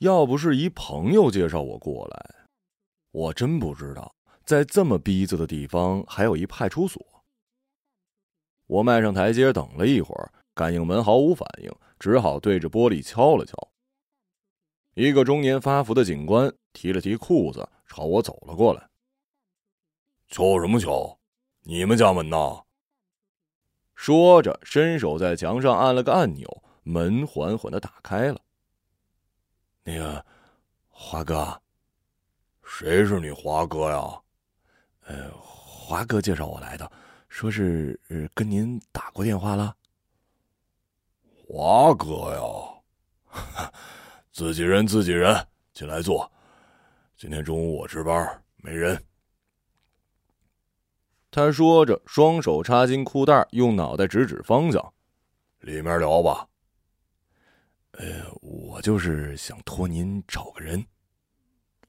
要不是一朋友介绍我过来，我真不知道在这么逼仄的地方还有一派出所。我迈上台阶，等了一会儿，感应门毫无反应，只好对着玻璃敲了敲。一个中年发福的警官提了提裤子，朝我走了过来。敲什么敲？你们家门呐？说着，伸手在墙上按了个按钮，门缓缓的打开了。那个，华哥，谁是你华哥呀？呃，华哥介绍我来的。说是跟您打过电话了，华哥呀，自己人自己人，进来坐。今天中午我值班，没人。他说着，双手插进裤袋，用脑袋指指方向：“里面聊吧。”呃，我就是想托您找个人。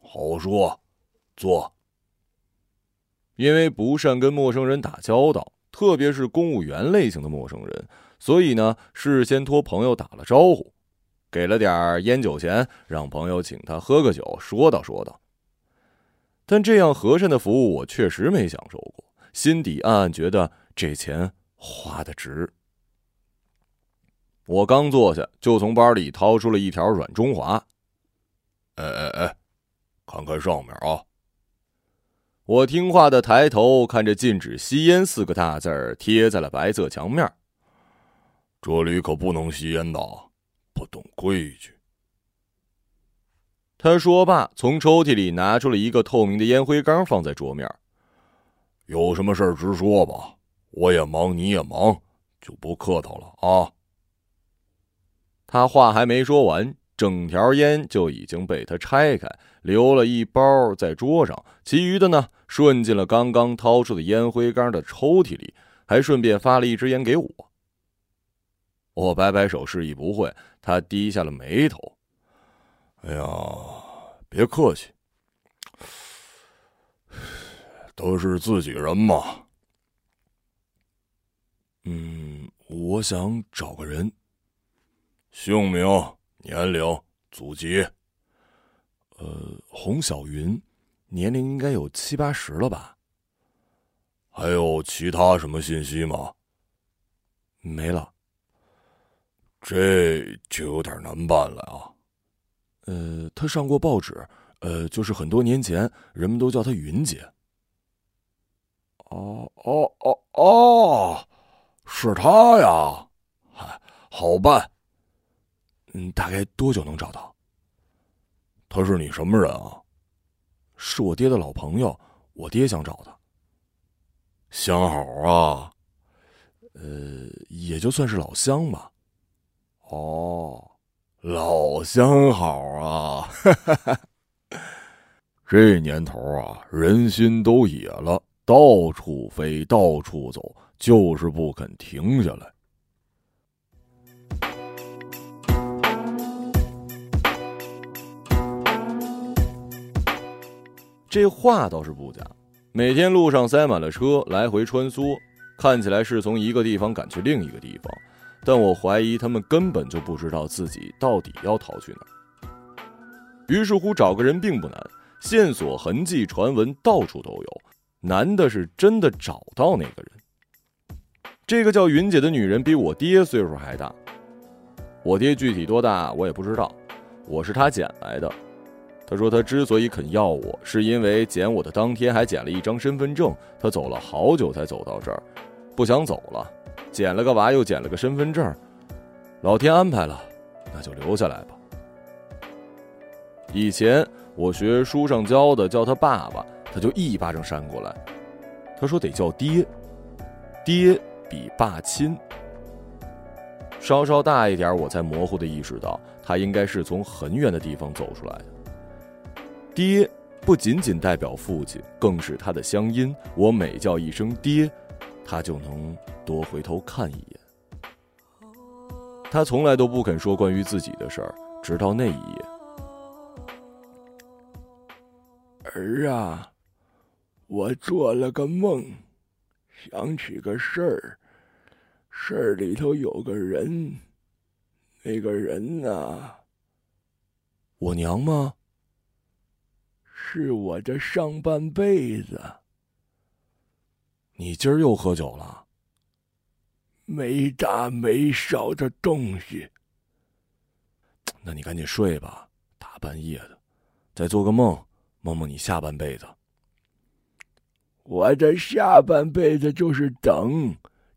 好说，坐。因为不善跟陌生人打交道，特别是公务员类型的陌生人，所以呢，事先托朋友打了招呼，给了点烟酒钱，让朋友请他喝个酒，说道说道。但这样和善的服务，我确实没享受过，心底暗暗觉得这钱花的值。我刚坐下，就从包里掏出了一条软中华。哎哎哎，看看上面啊。我听话的抬头看着“禁止吸烟”四个大字儿贴在了白色墙面。这里可不能吸烟的，不懂规矩。他说罢，从抽屉里拿出了一个透明的烟灰缸，放在桌面。有什么事儿直说吧，我也忙，你也忙，就不客套了啊。他话还没说完。整条烟就已经被他拆开，留了一包在桌上，其余的呢顺进了刚刚掏出的烟灰缸的抽屉里，还顺便发了一支烟给我。我摆摆手示意不会，他低下了眉头：“哎呀，别客气，都是自己人嘛。嗯，我想找个人，姓名。”年龄、祖籍，呃，洪小云，年龄应该有七八十了吧？还有其他什么信息吗？没了。这就有点难办了啊。呃，他上过报纸，呃，就是很多年前，人们都叫他云姐。哦哦哦哦，是他呀！嗨，好办。嗯，大概多久能找到？他是你什么人啊？是我爹的老朋友，我爹想找的。相好啊？呃，也就算是老乡吧。哦，老相好啊！这年头啊，人心都野了，到处飞，到处走，就是不肯停下来。这话倒是不假，每天路上塞满了车，来回穿梭，看起来是从一个地方赶去另一个地方，但我怀疑他们根本就不知道自己到底要逃去哪。于是乎，找个人并不难，线索、痕迹、传闻到处都有，难的是真的找到那个人。这个叫云姐的女人比我爹岁数还大，我爹具体多大我也不知道，我是他捡来的。他说：“他之所以肯要我，是因为捡我的当天还捡了一张身份证。他走了好久才走到这儿，不想走了，捡了个娃又捡了个身份证，老天安排了，那就留下来吧。”以前我学书上教的叫他爸爸，他就一巴掌扇过来。他说：“得叫爹，爹比爸亲。”稍稍大一点，我才模糊的意识到，他应该是从很远的地方走出来的。爹不仅仅代表父亲，更是他的乡音。我每叫一声爹，他就能多回头看一眼。他从来都不肯说关于自己的事儿，直到那一夜。儿啊，我做了个梦，想起个事儿，事儿里头有个人，那个人呢？我娘吗？是我的上半辈子。你今儿又喝酒了？没大没小的东西。那你赶紧睡吧，大半夜的，再做个梦，梦梦你下半辈子。我的下半辈子就是等，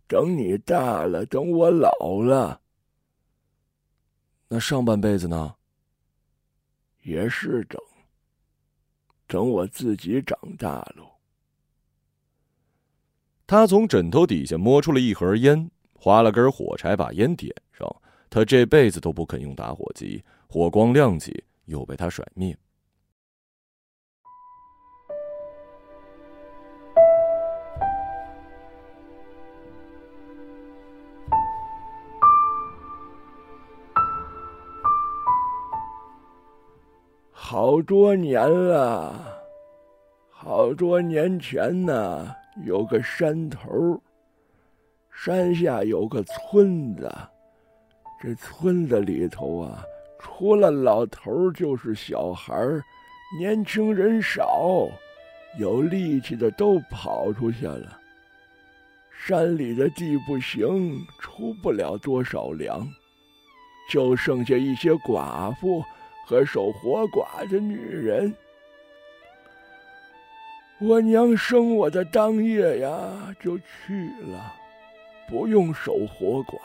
等你大了，等我老了。那上半辈子呢？也是等，等我自己长大喽。他从枕头底下摸出了一盒烟，划了根火柴，把烟点上。他这辈子都不肯用打火机，火光亮起，又被他甩灭。好多年了，好多年前呢，有个山头，山下有个村子，这村子里头啊，除了老头就是小孩年轻人少，有力气的都跑出去了。山里的地不行，出不了多少粮，就剩下一些寡妇。和守活寡的女人，我娘生我的当夜呀就去了，不用守活寡。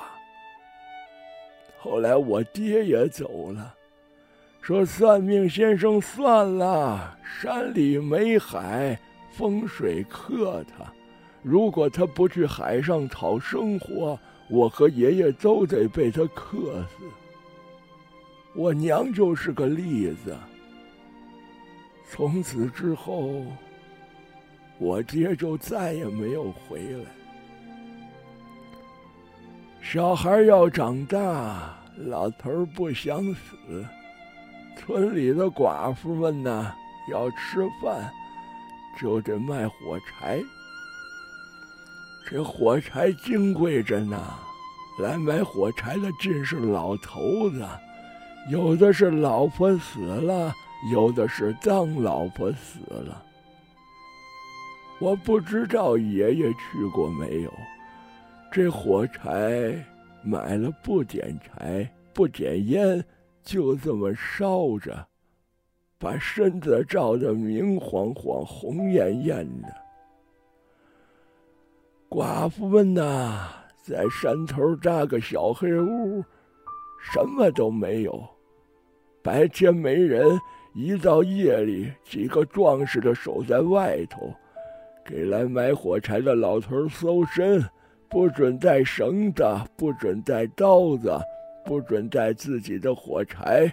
后来我爹也走了，说算命先生算了，山里没海，风水克他，如果他不去海上讨生活，我和爷爷都得被他克死。我娘就是个例子。从此之后，我爹就再也没有回来。小孩要长大，老头不想死。村里的寡妇们呢，要吃饭，就得卖火柴。这火柴金贵着呢，来买火柴的尽是老头子。有的是老婆死了，有的是当老婆死了。我不知道爷爷去过没有。这火柴买了不点柴，不点烟，就这么烧着，把身子照得明晃晃、红艳艳的。寡妇们呐，在山头扎个小黑屋。什么都没有，白天没人，一到夜里，几个壮实的守在外头，给来买火柴的老头搜身，不准带绳子，不准带刀子，不准带自己的火柴。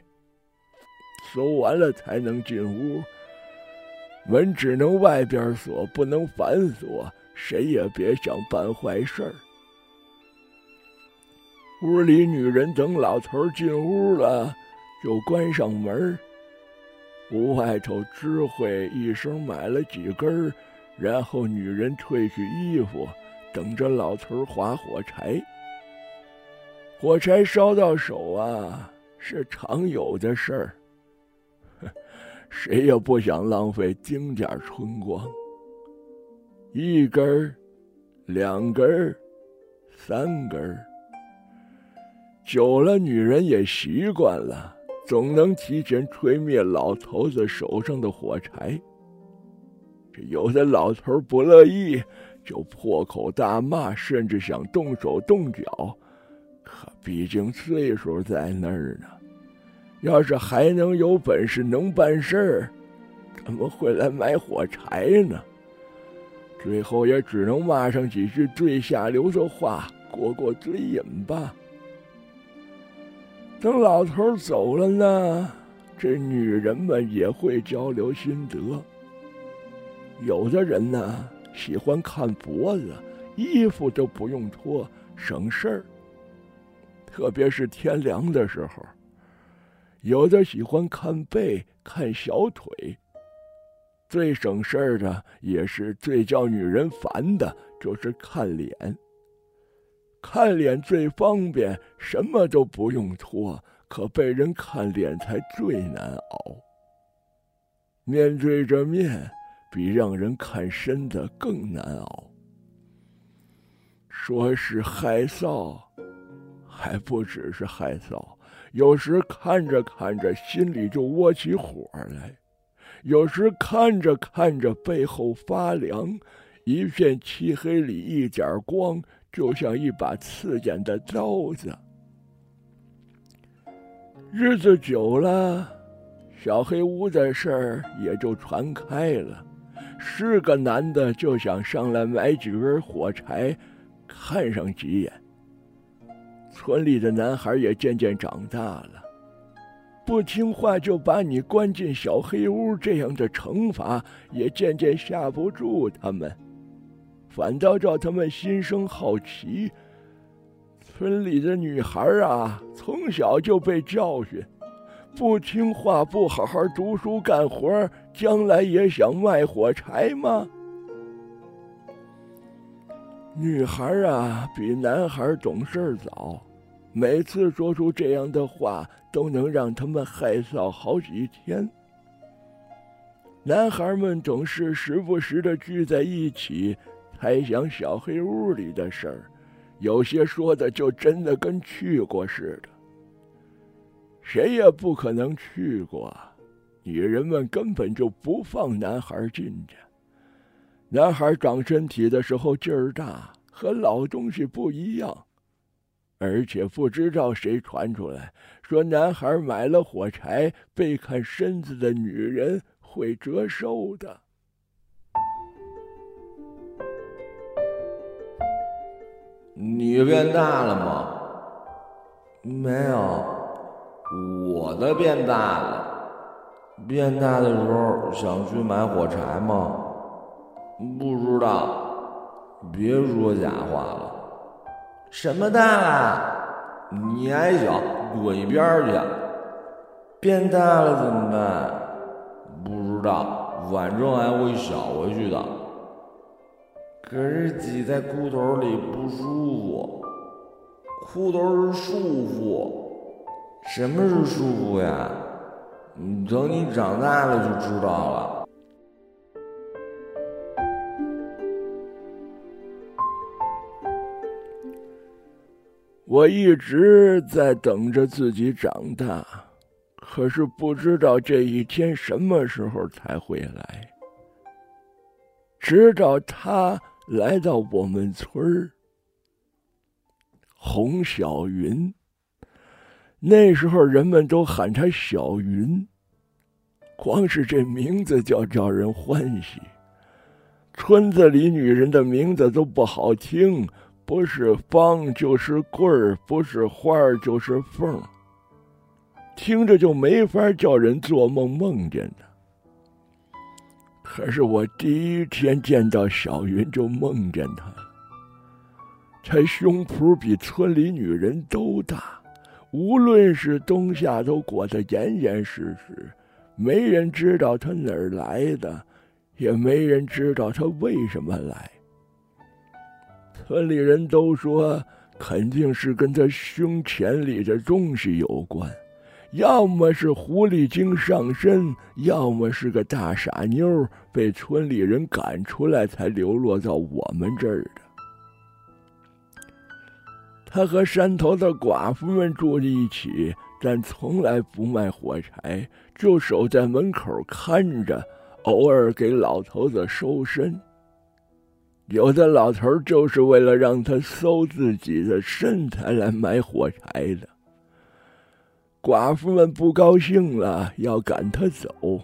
搜完了才能进屋，门只能外边锁，不能反锁，谁也别想办坏事儿。屋里女人等老头进屋了，就关上门。屋外头知会一声，买了几根然后女人褪去衣服，等着老头划火柴。火柴烧到手啊，是常有的事儿。谁也不想浪费丁点春光。一根两根三根久了，女人也习惯了，总能提前吹灭老头子手上的火柴。这有的老头不乐意，就破口大骂，甚至想动手动脚。可毕竟岁数在那儿呢，要是还能有本事能办事儿，怎么会来买火柴呢？最后也只能骂上几句最下流的话，过过嘴瘾吧。等老头走了呢，这女人们也会交流心得。有的人呢喜欢看脖子，衣服都不用脱，省事儿。特别是天凉的时候，有的喜欢看背、看小腿。最省事儿的，也是最叫女人烦的，就是看脸。看脸最方便，什么都不用脱，可被人看脸才最难熬。面对着面，比让人看身子更难熬。说是害臊，还不只是害臊，有时看着看着心里就窝起火来，有时看着看着背后发凉，一片漆黑里一点光，就像一把刺眼的刀子。日子久了。小黑屋的事儿也就传开了，是个男的就想上来买几根火柴，看上几眼。村里的男孩也渐渐长大了，不听话就把你关进小黑屋，这样的惩罚也渐渐吓不住他们，反倒叫他们心生好奇。村里的女孩啊，从小就被教训。不听话，不好好读书干活，将来也想卖火柴吗？女孩啊，比男孩懂事早，每次说出这样的话，都能让他们害臊好几天。男孩们总是时不时的聚在一起，猜想小黑屋里的事儿，有些说的就真的跟去过似的。谁也不可能去过，女人们根本就不放男孩进去。男孩长身体的时候劲儿大，和老东西不一样，而且不知道谁传出来说，男孩买了火柴，背看身子的女人会折寿的。你变大了吗？没有。我的变大了，变大的时候想去买火柴吗？不知道，别说假话了。什么大了？你还小，滚一边去。变大了怎么办？不知道，反正还会小回去的。可是挤在裤头里不舒服，裤头是束缚。什么是束缚呀？等你长大了就知道了。我一直在等着自己长大，可是不知道这一天什么时候才会来。直到他来到我们村儿，洪小云。那时候人们都喊她小云，光是这名字就叫人欢喜。村子里女人的名字都不好听，不是方就是棍儿，不是花就是凤儿，听着就没法叫人做梦梦见的。可是我第一天见到小云就梦见她了，她胸脯比村里女人都大。无论是冬夏，都裹得严严实实，没人知道他哪儿来的，也没人知道他为什么来。村里人都说，肯定是跟他胸前里的东西有关，要么是狐狸精上身，要么是个大傻妞，被村里人赶出来，才流落到我们这儿的。他和山头的寡妇们住在一起，但从来不卖火柴，就守在门口看着，偶尔给老头子收身。有的老头就是为了让他搜自己的身才来买火柴的。寡妇们不高兴了，要赶他走。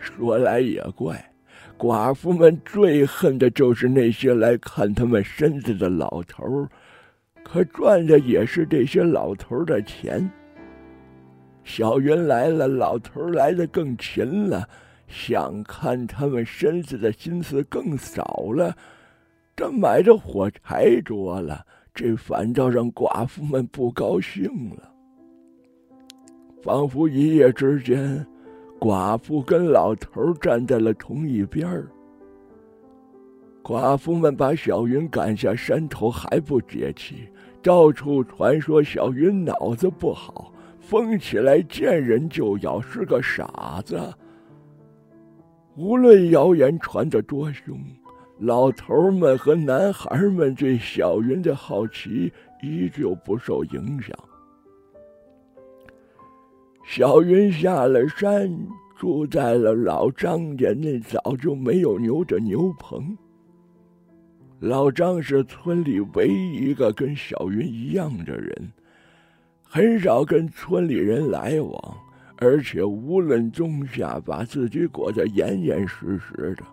说来也怪，寡妇们最恨的就是那些来看他们身子的老头可赚的也是这些老头的钱。小云来了，老头来的更勤了，想看他们身子的心思更少了。这买的火柴多了，这反倒让寡妇们不高兴了。仿佛一夜之间，寡妇跟老头站在了同一边儿。寡妇们把小云赶下山头还不解气，到处传说小云脑子不好，疯起来见人就咬，是个傻子。无论谣言传得多凶，老头们和男孩们对小云的好奇依旧不受影响。小云下了山，住在了老张家那早就没有牛的牛棚。老张是村里唯一一个跟小云一样的人，很少跟村里人来往。而且无论冬夏，把自己裹得严严实实的。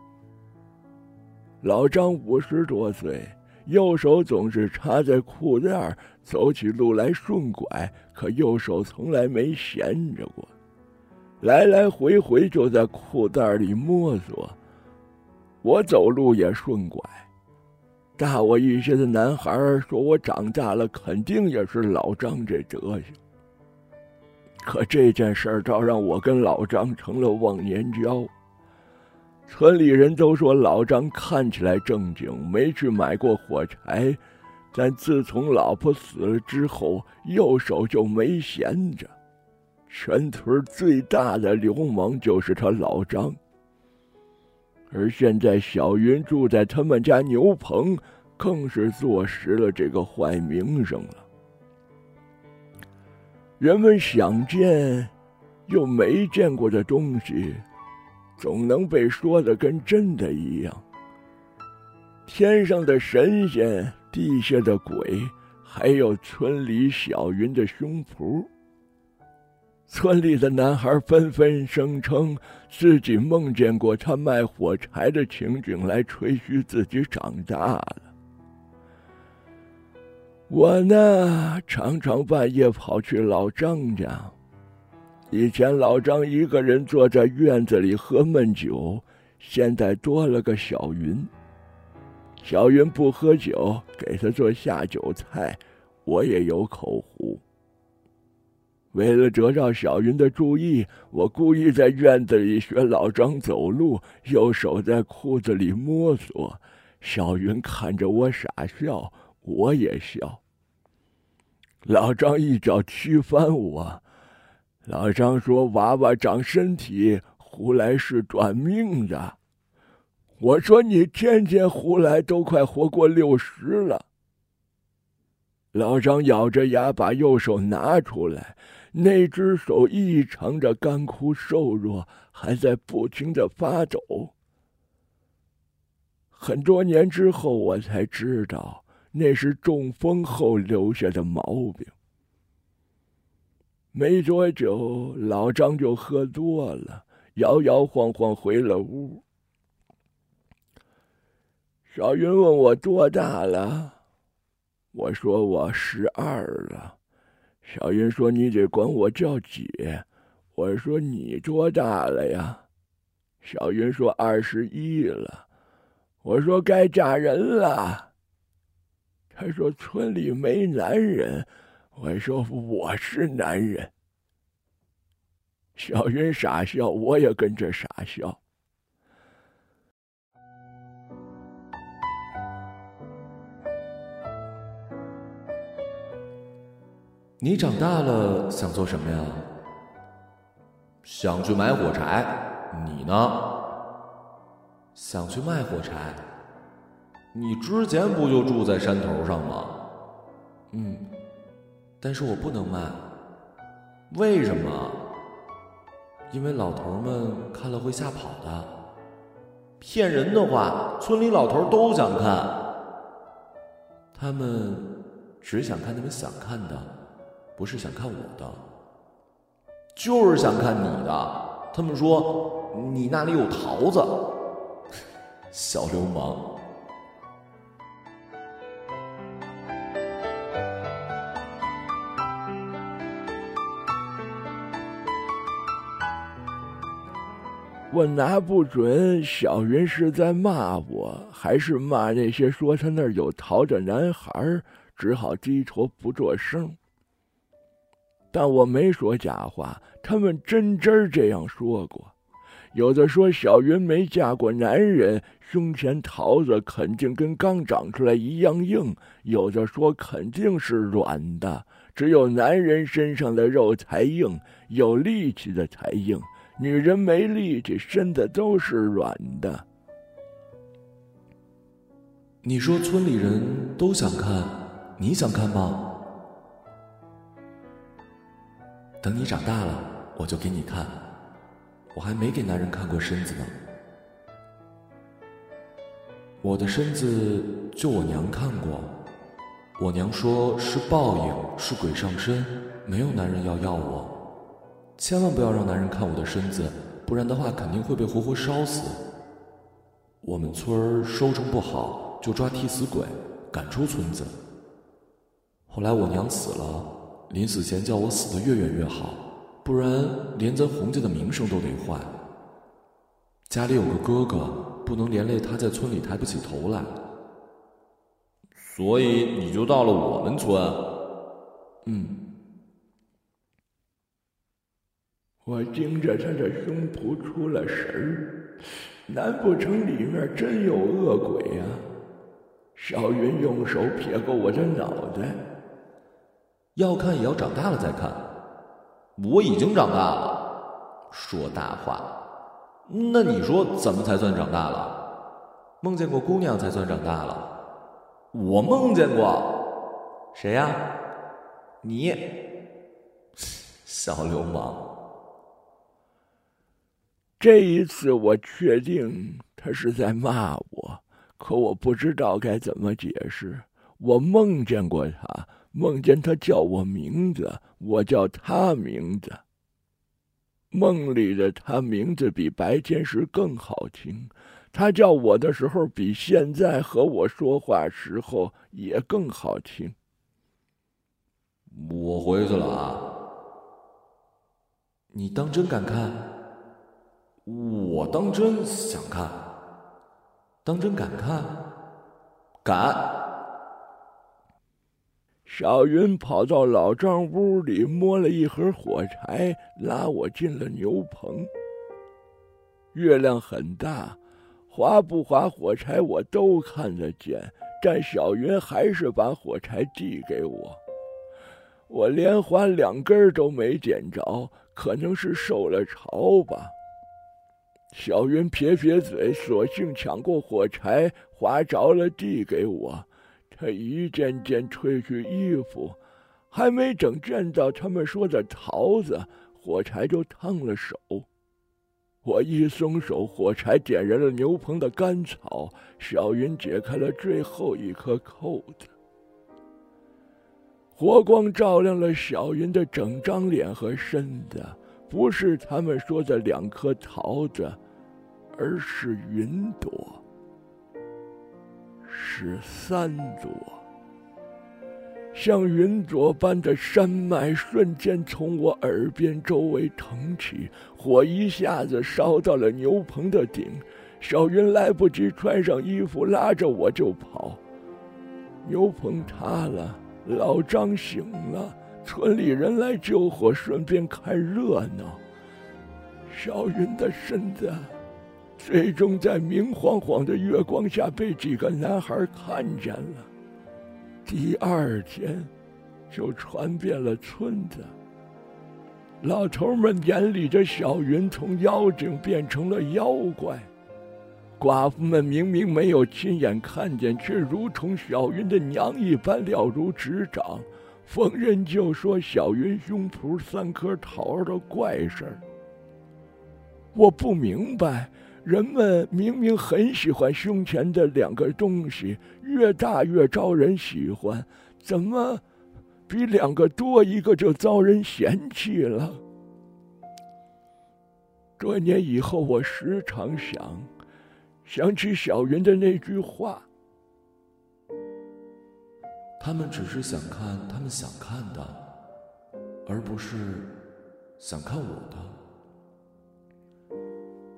老张五十多岁，右手总是插在裤袋儿，走起路来顺拐，可右手从来没闲着过，来来回回就在裤袋里摸索。我走路也顺拐，大我一些的男孩说我长大了肯定也是老张这德行。可这件事儿倒让我跟老张成了忘年交。村里人都说老张看起来正经，没去买过火柴，但自从老婆死了之后，右手就没闲着。全村最大的流氓就是他老张。而现在小云住在他们家牛棚，更是坐实了这个坏名声了。人们想见，又没见过的东西，总能被说的跟真的一样。天上的神仙，地下的鬼，还有村里小云的胸脯。村里的男孩纷纷声称自己梦见过他卖火柴的情景，来吹嘘自己长大了。我呢，常常半夜跑去老张家。以前老张一个人坐在院子里喝闷酒，现在多了个小云。小云不喝酒，给他做下酒菜，我也有口福。为了得到小云的注意，我故意在院子里学老张走路，右手在裤子里摸索。小云看着我傻笑，我也笑。老张一脚踢翻我，老张说：“娃娃长身体，胡来是短命的。”我说：“你天天胡来，都快活过六十了。”老张咬着牙把右手拿出来，那只手异常的干枯瘦弱，还在不停的发抖。很多年之后，我才知道。那是中风后留下的毛病。没多久，老张就喝多了，摇摇晃晃回了屋。小云问我多大了，我说我十二了。小云说：“你得管我叫姐。”我说：“你多大了呀？”小云说：“二十一了。”我说：“该嫁人了。”他说：“村里没男人。”我说：“我是男人。”小云傻笑，我也跟着傻笑。你长大了想做什么呀？想去买火柴。你呢？想去卖火柴。你之前不就住在山头上吗？嗯，但是我不能卖。为什么？因为老头们看了会吓跑的。骗人的话，村里老头都想看。他们只想看他们想看的，不是想看我的。就是想看你的。他们说你那里有桃子。小流氓。我拿不准小云是在骂我，还是骂那些说他那儿有桃的男孩只好低头不作声。但我没说假话，他们真真这样说过。有的说小云没嫁过男人，胸前桃子肯定跟刚长出来一样硬；有的说肯定是软的，只有男人身上的肉才硬，有力气的才硬，女人没力气，身子都是软的。你说村里人都想看，你想看吗？等你长大了，我就给你看。我还没给男人看过身子呢。我的身子就我娘看过，我娘说是报应，是鬼上身，没有男人要要我。千万不要让男人看我的身子，不然的话肯定会被活活烧死。我们村儿收成不好，就抓替死鬼，赶出村子。后来我娘死了。临死前叫我死得越远越好，不然连咱洪家的名声都得坏。家里有个哥哥，不能连累他在村里抬不起头来，所以你就到了我们村。嗯，我盯着他的胸脯出了神儿，难不成里面真有恶鬼呀？小云用手撇过我的脑袋。要看也要长大了再看，我已经长大了。说大话，那你说怎么才算长大了？梦见过姑娘才算长大了。我梦见过，谁呀？你，小流氓。这一次我确定他是在骂我，可我不知道该怎么解释。我梦见过他。梦见他叫我名字，我叫他名字。梦里的他名字比白天时更好听，他叫我的时候比现在和我说话时候也更好听。我回去了啊！你当真敢看？我当真想看，当真敢看，敢。小云跑到老张屋里，摸了一盒火柴，拉我进了牛棚。月亮很大，划不划火柴我都看得见，但小云还是把火柴递给我。我连划两根都没点着，可能是受了潮吧。小云撇撇嘴，索性抢过火柴，划着了，递给我。他一件件褪去衣服，还没等见到他们说的桃子，火柴就烫了手。我一松手，火柴点燃了牛棚的干草。小云解开了最后一颗扣子，火光照亮了小云的整张脸和身子，不是他们说的两颗桃子，而是云朵。是三朵，像云朵般的山脉瞬间从我耳边周围腾起，火一下子烧到了牛棚的顶。小云来不及穿上衣服，拉着我就跑。牛棚塌了，老张醒了，村里人来救火，顺便看热闹。小云的身子。最终在明晃晃的月光下被几个男孩看见了。第二天，就传遍了村子。老头们眼里的小云从妖精变成了妖怪，寡妇们明明没有亲眼看见，却如同小云的娘一般了如指掌，逢人就说小云胸脯三颗桃的怪事儿。我不明白。人们明明很喜欢胸前的两个东西，越大越招人喜欢，怎么比两个多一个就遭人嫌弃了？多年以后，我时常想，想起小云的那句话：“他们只是想看他们想看的，而不是想看我的。”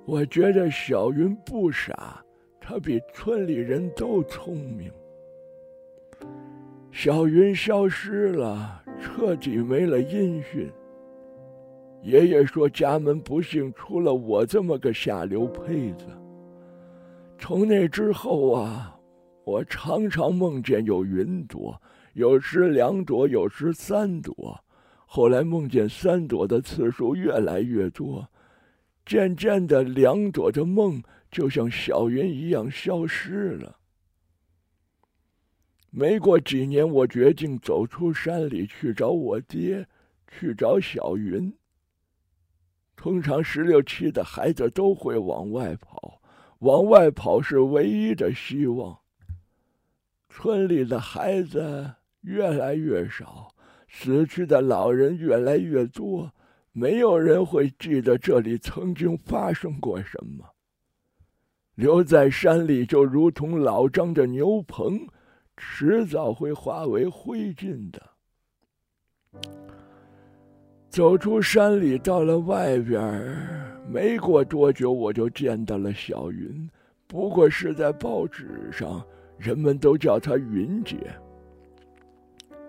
我觉得小云不傻，她比村里人都聪明。小云消失了，彻底没了音讯。爷爷说家门不幸出了我这么个下流胚子。从那之后啊，我常常梦见有云朵，有时两朵，有时三朵。后来梦见三朵的次数越来越多，渐渐的，两朵的梦就像小云一样消失了。没过几年，我决定走出山里去找我爹，去找小云。通常十六七的孩子都会往外跑，往外跑是唯一的希望。村里的孩子越来越少，死去的老人越来越多，没有人会记得这里曾经发生过什么。留在山里就如同老张的牛棚。迟早会化为灰烬的。走出山里，到了外边没过多久，我就见到了小云。不过是在报纸上，人们都叫她云姐。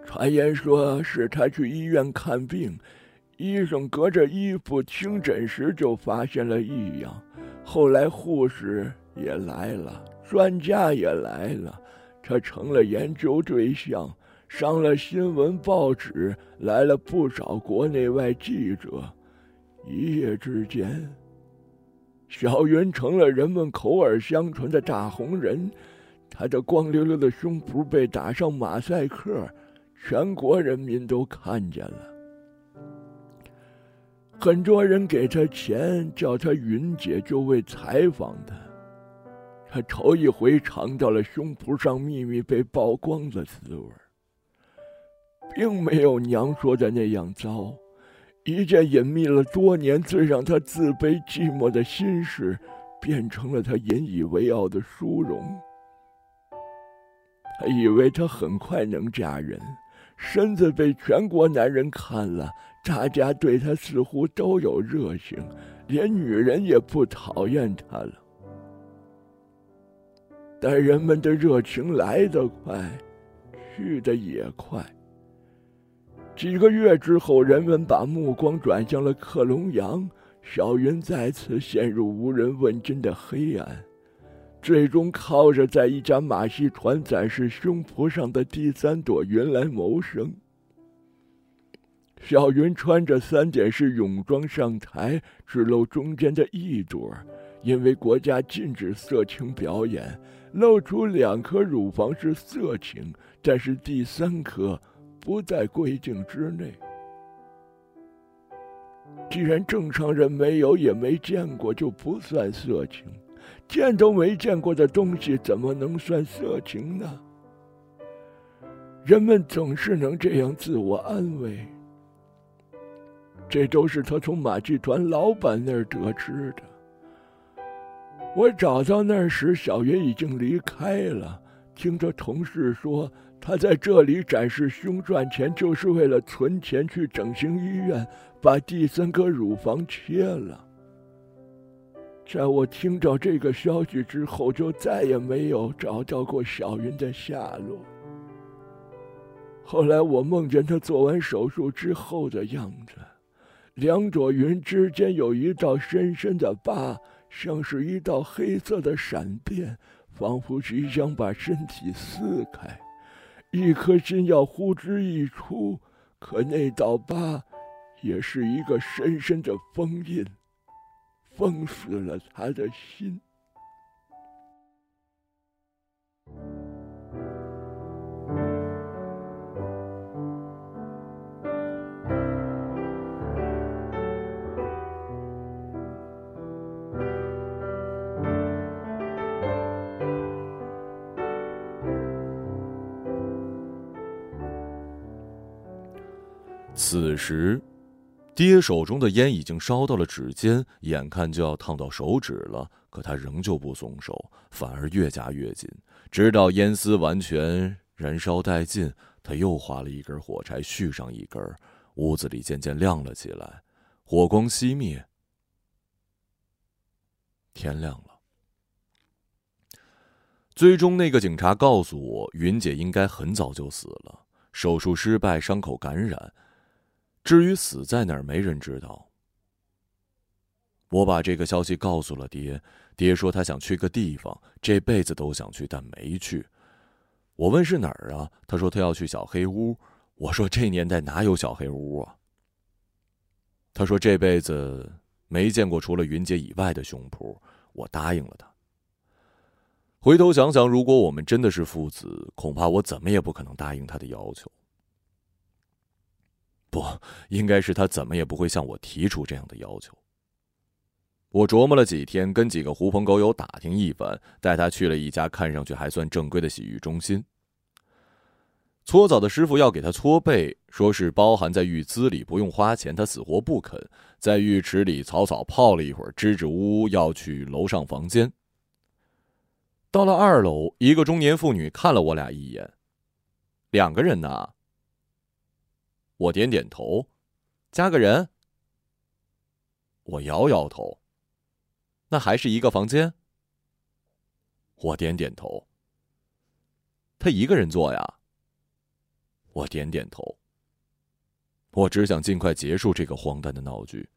传言说是她去医院看病，医生隔着衣服听诊时就发现了异样。后来护士也来了，专家也来了。他成了研究对象，上了新闻报纸，来了不少国内外记者。一夜之间，小云成了人们口耳相传的大红人。他这光溜溜的胸脯被打上马赛克，全国人民都看见了。很多人给他钱，叫他云姐，就为采访他。他头一回尝到了胸脯上秘密被曝光的滋味，并没有娘说的那样糟。一件隐秘了多年、最让他自卑寂寞的心事，变成了他引以为傲的殊荣。以为她很快能嫁人，身子被全国男人看了，大家对她似乎都有热情，连女人也不讨厌她了。但人们的热情来得快，去得也快。几个月之后，人们把目光转向了克隆羊，小云再次陷入无人问津的黑暗，最终靠着在一家马戏团展示胸脯上的第三朵云来谋生。小云穿着三点式泳装上台，只露中间的一朵，因为国家禁止色情表演。露出两颗乳房是色情，但是第三颗不在规定之内。既然正常人没有也没见过，就不算色情。见都没见过的东西，怎么能算色情呢？人们总是能这样自我安慰。这都是他从马戏团老板那儿得知的。我找到那时，小云已经离开了。听着同事说，他在这里展示胸赚钱，就是为了存钱去整形医院把第三颗乳房切了。在我听到这个消息之后，就再也没有找到过小云的下落。后来我梦见她做完手术之后的样子，两朵云之间有一道深深的疤。像是一道黑色的闪电，仿佛即将把身体撕开，一颗心要呼之欲出，可那道疤，也是一个深深的封印，封死了他的心。此时，爹手中的烟已经烧到了指尖，眼看就要烫到手指了，可他仍旧不松手，反而越加越紧，直到烟丝完全燃烧殆尽，他又划了一根火柴，续上一根，屋子里渐渐亮了起来，火光熄灭，天亮了。最终，那个警察告诉我，云姐应该很早就死了，手术失败，伤口感染。至于死在哪儿，没人知道。我把这个消息告诉了爹，爹说他想去个地方，这辈子都想去，但没去。我问是哪儿啊？他说他要去小黑屋。我说这年代哪有小黑屋啊？他说这辈子没见过除了云姐以外的胸脯。我答应了他。回头想想，如果我们真的是父子，恐怕我怎么也不可能答应他的要求。不，应该是他怎么也不会向我提出这样的要求。我琢磨了几天，跟几个狐朋狗友打听一番，带他去了一家看上去还算正规的洗浴中心。搓澡的师傅要给他搓背，说是包含在浴资里，不用花钱。他死活不肯，在浴池里草草泡了一会儿，支支吾吾要去楼上房间。到了二楼，一个中年妇女看了我俩一眼：“两个人呢？”我点点头：“加个人。”我摇摇头。那还是一个房间。我点点头。他一个人做呀。我点点头。我只想尽快结束这个荒诞的闹剧。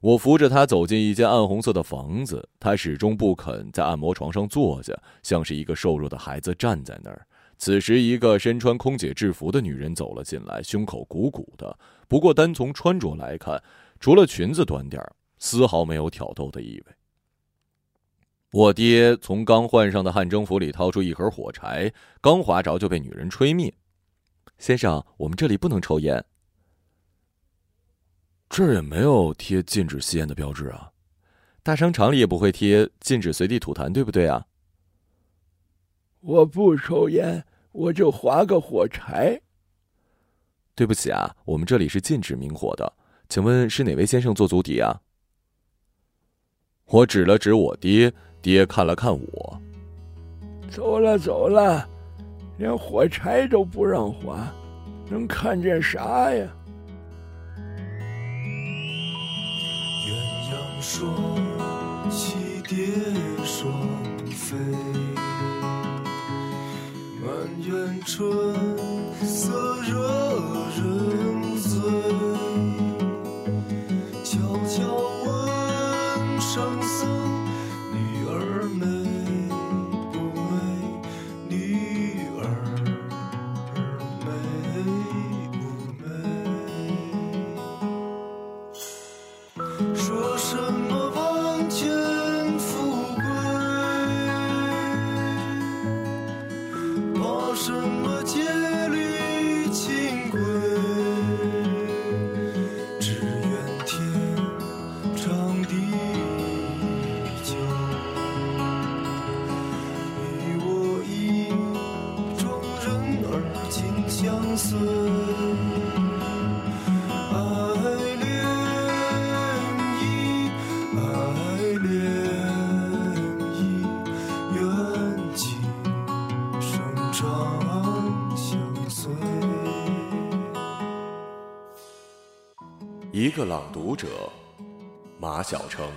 我扶着他走进一间暗红色的房子，他始终不肯在按摩床上坐下，像是一个瘦弱的孩子站在那儿。此时，一个身穿空姐制服的女人走了进来，胸口鼓鼓的。不过，单从穿着来看，除了裙子短点儿，丝毫没有挑逗的意味。我爹从刚换上的汗蒸服里掏出一盒火柴，刚划着就被女人吹灭。先生，我们这里不能抽烟。这儿也没有贴禁止吸烟的标志啊。大商场里也不会贴禁止随地吐痰，对不对啊？我不抽烟，我就划个火柴。对不起啊，我们这里是禁止明火的。请问是哪位先生做足底啊？我指了指我爹。爹看了看我，走了走了，连火柴都不让划，能看见啥呀？鸳鸯双栖蝶双飞，满园春色惹人醉。悄悄小城